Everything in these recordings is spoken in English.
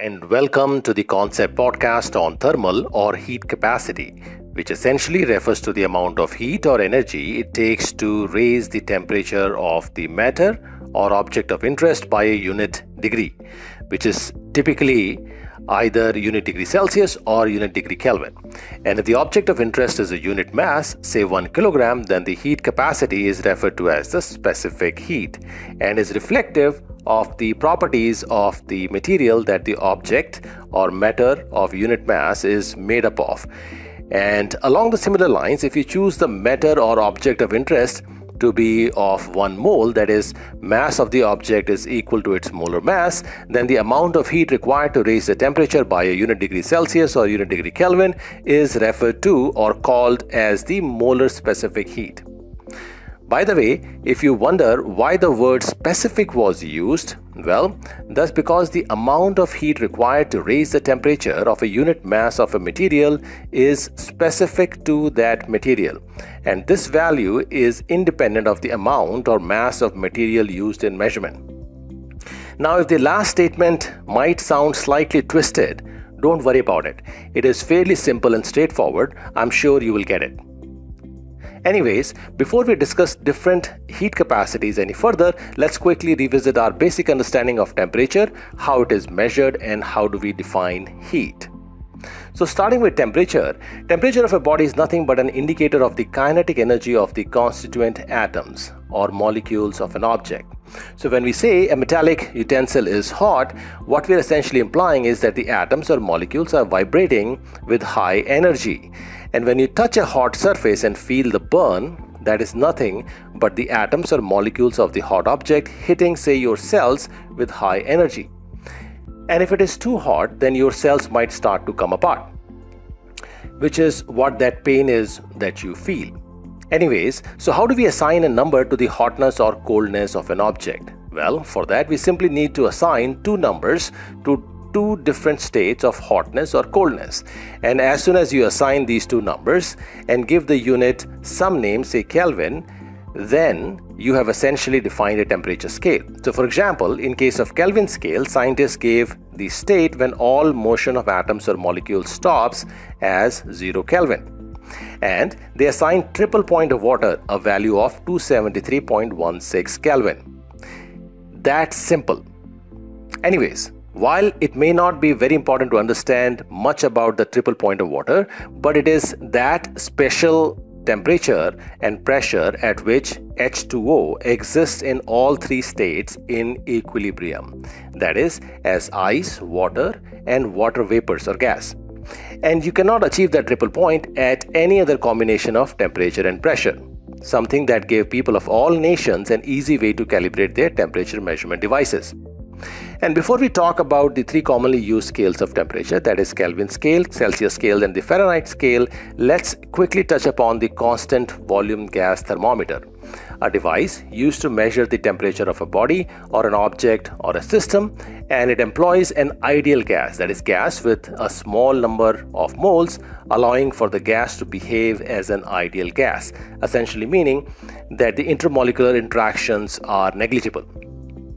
and welcome to the Concept Podcast on thermal or heat capacity, which essentially refers to the amount of heat or energy it takes to raise the temperature of the matter or object of interest by a unit degree, which is typically either unit degree Celsius or unit degree Kelvin. And if the object of interest is a unit mass, say 1 kilogram, then the heat capacity is referred to as the specific heat and is reflective of the properties of the material that the object or matter of unit mass is made up of. And along the similar lines, if you choose the matter or object of interest to be of 1 mole, that is, mass of the object is equal to its molar mass, then the amount of heat required to raise the temperature by a unit degree Celsius or unit degree Kelvin is referred to or called as the molar specific heat. By the way, if you wonder why the word specific was used, well, that's because the amount of heat required to raise the temperature of a unit mass of a material is specific to that material, and this value is independent of the amount or mass of material used in measurement. Now, if the last statement might sound slightly twisted, don't worry about it. It is fairly simple and straightforward. I'm sure you will get it. Anyways, before we discuss different heat capacities any further, let's quickly revisit our basic understanding of temperature, how it is measured and how do we define heat. So starting with temperature, temperature of a body is nothing but an indicator of the kinetic energy of the constituent atoms or molecules of an object. So when we say a metallic utensil is hot, what we're essentially implying is that the atoms or molecules are vibrating with high energy. And when you touch a hot surface and feel the burn, that is nothing but the atoms or molecules of the hot object hitting, say, your cells with high energy. And if it is too hot, then your cells might start to come apart, which is what that pain is that you feel. Anyways, so how do we assign a number to the hotness or coldness of an object? Well, for that, we simply need to assign two numbers to two different states of hotness or coldness. And as soon as you assign these two numbers and give the unit some name, say Kelvin, then you have essentially defined a temperature scale. So, for example, in case of Kelvin scale, scientists gave the state when all motion of atoms or molecules stops as 0 Kelvin. And they assigned triple point of water a value of 273.16 Kelvin. That's simple. Anyways, while it may not be very important to understand much about the triple point of water, but it is that special temperature and pressure at which H2O exists in all three states in equilibrium. That is, as ice, water, and water vapors or gas. And you cannot achieve that triple point at any other combination of temperature and pressure. Something that gave people of all nations an easy way to calibrate their temperature measurement devices. And before we talk about the three commonly used scales of temperature, that is Kelvin scale, Celsius scale, and the Fahrenheit scale, let's quickly touch upon the constant volume gas thermometer, a device used to measure the temperature of a body or an object or a system, and it employs an ideal gas, that is gas with a small number of moles, allowing for the gas to behave as an ideal gas, essentially meaning that the intermolecular interactions are negligible.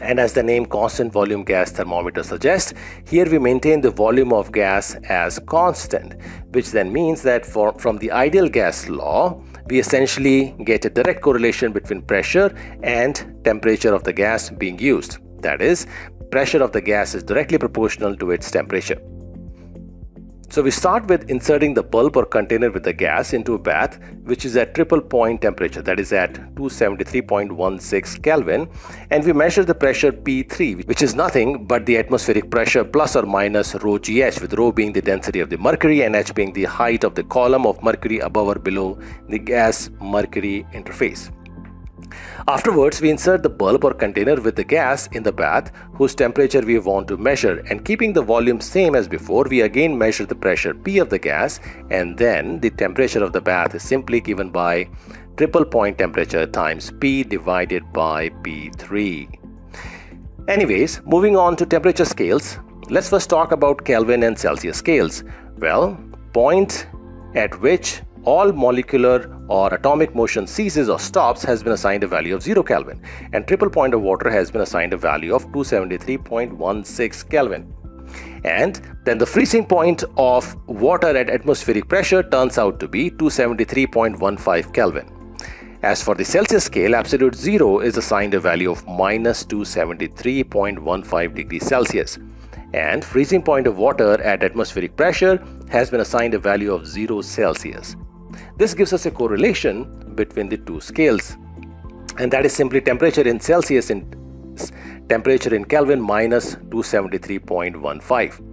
And as the name constant volume gas thermometer suggests, here we maintain the volume of gas as constant, which then means that for, from the ideal gas law, we essentially get a direct correlation between pressure and temperature of the gas being used. That is, pressure of the gas is directly proportional to its temperature. So we start with inserting the bulb or container with the gas into a bath which is at triple point temperature that is at 273.16 Kelvin and we measure the pressure P3 which is nothing but the atmospheric pressure plus or minus rho GH with rho being the density of the mercury and H being the height of the column of mercury above or below the gas mercury interface. Afterwards, we insert the bulb or container with the gas in the bath whose temperature we want to measure and keeping the volume same as before, we again measure the pressure P of the gas and then the temperature of the bath is simply given by triple point temperature times P divided by P3. Anyways, moving on to temperature scales, let's first talk about Kelvin and Celsius scales. Well, point at which all molecular or atomic motion ceases or stops has been assigned a value of 0 Kelvin and triple point of water has been assigned a value of 273.16 Kelvin. And then the freezing point of water at atmospheric pressure turns out to be 273.15 Kelvin. As for the Celsius scale, absolute zero is assigned a value of minus 273.15 degrees Celsius. And freezing point of water at atmospheric pressure has been assigned a value of 0 Celsius. This gives us a correlation between the two scales. And that is simply temperature in Celsius in temperature in Kelvin minus 273.15.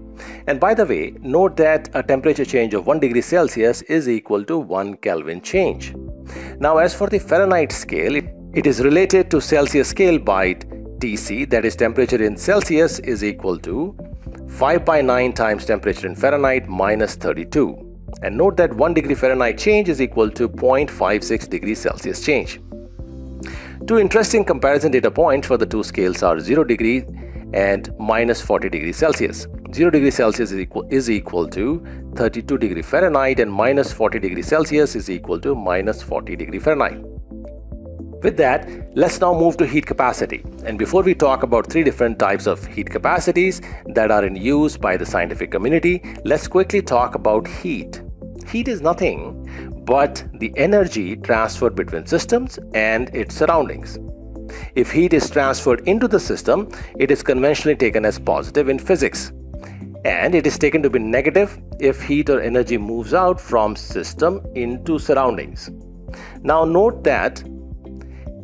And by the way, note that a temperature change of 1 degree Celsius is equal to 1 Kelvin change. Now as for the Fahrenheit scale, it is related to Celsius scale by Tc that is temperature in Celsius is equal to 5 by 9 times temperature in Fahrenheit minus 32. And note that 1 degree Fahrenheit change is equal to 0.56 degrees Celsius change. Two interesting comparison data points for the two scales are 0 degree and minus 40 degrees Celsius. 0 degree Celsius is equal, is equal to 32 degree Fahrenheit and minus 40 degree Celsius is equal to minus 40 degree Fahrenheit. With that, let's now move to heat capacity. And before we talk about three different types of heat capacities that are in use by the scientific community, let's quickly talk about heat. Heat is nothing but the energy transferred between systems and its surroundings. If heat is transferred into the system, it is conventionally taken as positive in physics. And it is taken to be negative if heat or energy moves out from system into surroundings. Now note that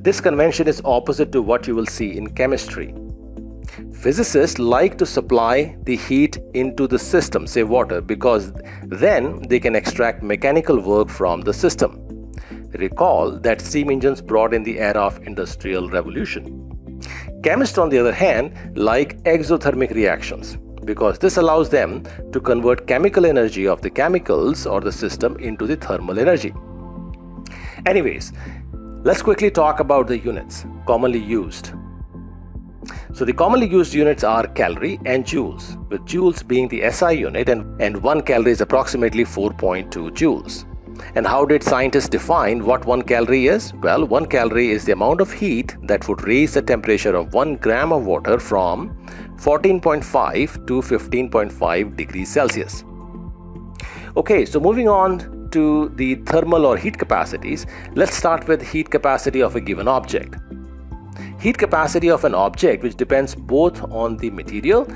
this convention is opposite to what you will see in chemistry. Physicists like to supply the heat into the system, say water, because then they can extract mechanical work from the system. Recall that steam engines brought in the era of industrial revolution. Chemists, on the other hand, like exothermic reactions because this allows them to convert chemical energy of the chemicals or the system into the thermal energy. Anyways, Let's quickly talk about the units commonly used. So the commonly used units are calorie and joules, with joules being the SI unit and, and 1 calorie is approximately 4.2 joules. And how did scientists define what 1 calorie is? Well, 1 calorie is the amount of heat that would raise the temperature of 1 gram of water from 14.5 to 15.5 degrees Celsius. Okay, so moving on to the thermal or heat capacities, let's start with heat capacity of a given object. Heat capacity of an object which depends both on the material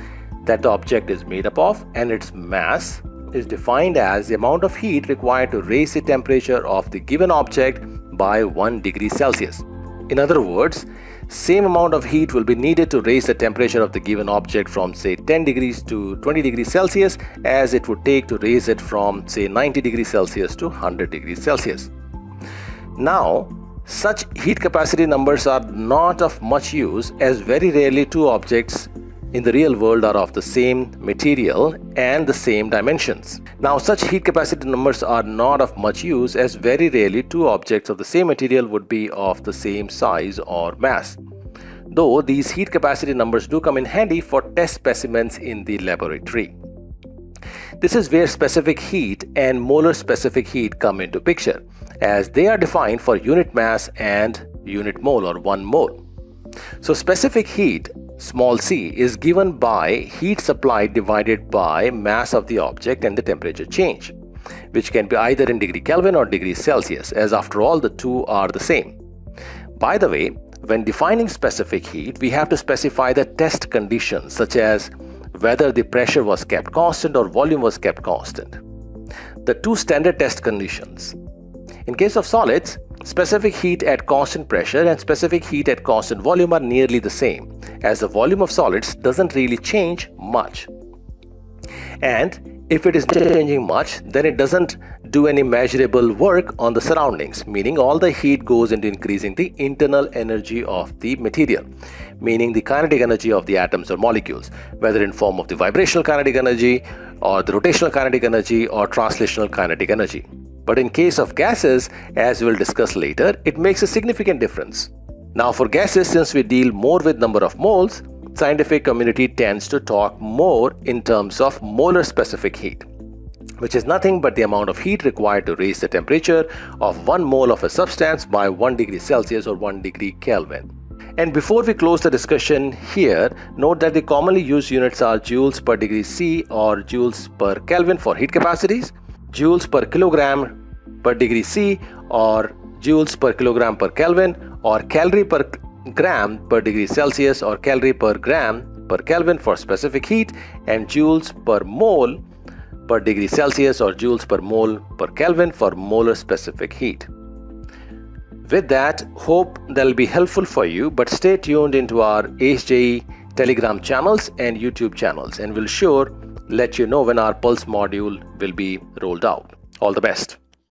that the object is made up of and its mass is defined as the amount of heat required to raise the temperature of the given object by 1 degree Celsius. In other words, same amount of heat will be needed to raise the temperature of the given object from say 10 degrees to 20 degrees Celsius as it would take to raise it from say 90 degrees Celsius to 100 degrees Celsius. Now, such heat capacity numbers are not of much use as very rarely two objects in the real world are of the same material and the same dimensions. Now, such heat capacity numbers are not of much use as very rarely two objects of the same material would be of the same size or mass. Though these heat capacity numbers do come in handy for test specimens in the laboratory. This is where specific heat and molar specific heat come into picture, as they are defined for unit mass and unit mole or 1 mole. So specific heat small c is given by heat supply divided by mass of the object and the temperature change, which can be either in degree Kelvin or degree Celsius, as after all the two are the same. By the way, when defining specific heat, we have to specify the test conditions such as whether the pressure was kept constant or volume was kept constant. The two standard test conditions. In case of solids, Specific heat at constant pressure and specific heat at constant volume are nearly the same, as the volume of solids doesn't really change much. And if it is changing much, then it doesn't do any measurable work on the surroundings, meaning all the heat goes into increasing the internal energy of the material, meaning the kinetic energy of the atoms or molecules, whether in form of the vibrational kinetic energy or the rotational kinetic energy or translational kinetic energy. But in case of gases, as we'll discuss later, it makes a significant difference. Now for gases, since we deal more with number of moles, scientific community tends to talk more in terms of molar specific heat, which is nothing but the amount of heat required to raise the temperature of 1 mole of a substance by 1 degree Celsius or 1 degree Kelvin. And before we close the discussion here, note that the commonly used units are joules per degree C or joules per Kelvin for heat capacities, joules per kilogram per degree C or joules per kilogram per Kelvin or calorie per gram per degree Celsius or calorie per gram per Kelvin for specific heat and joules per mole per degree Celsius or joules per mole per Kelvin for molar specific heat. With that, hope that'll be helpful for you, but stay tuned into our ACE Telegram channels and YouTube channels, and we'll sure let you know when our Pulse module will be rolled out. All the best.